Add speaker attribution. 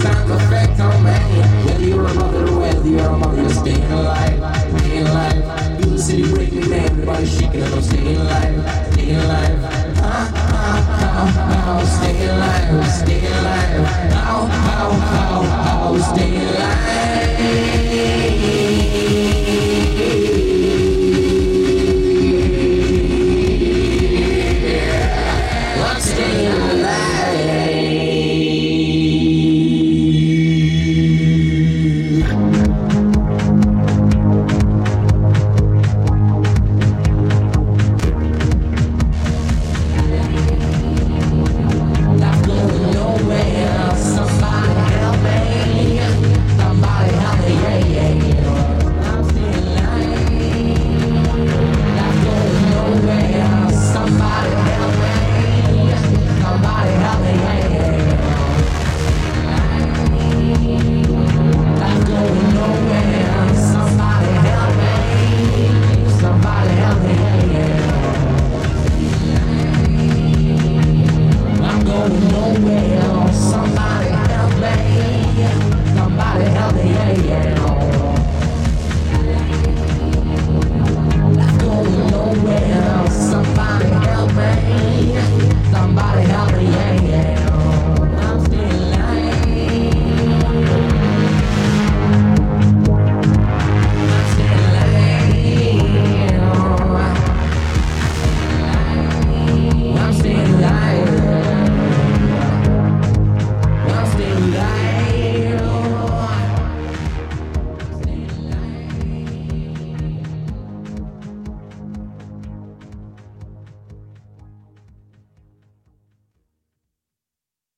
Speaker 1: summertime effect on me. Whether you're a mother or you're a mother, you're staying alive, staying alive. You the city break me everybody's shaking and I'm yeah, yeah.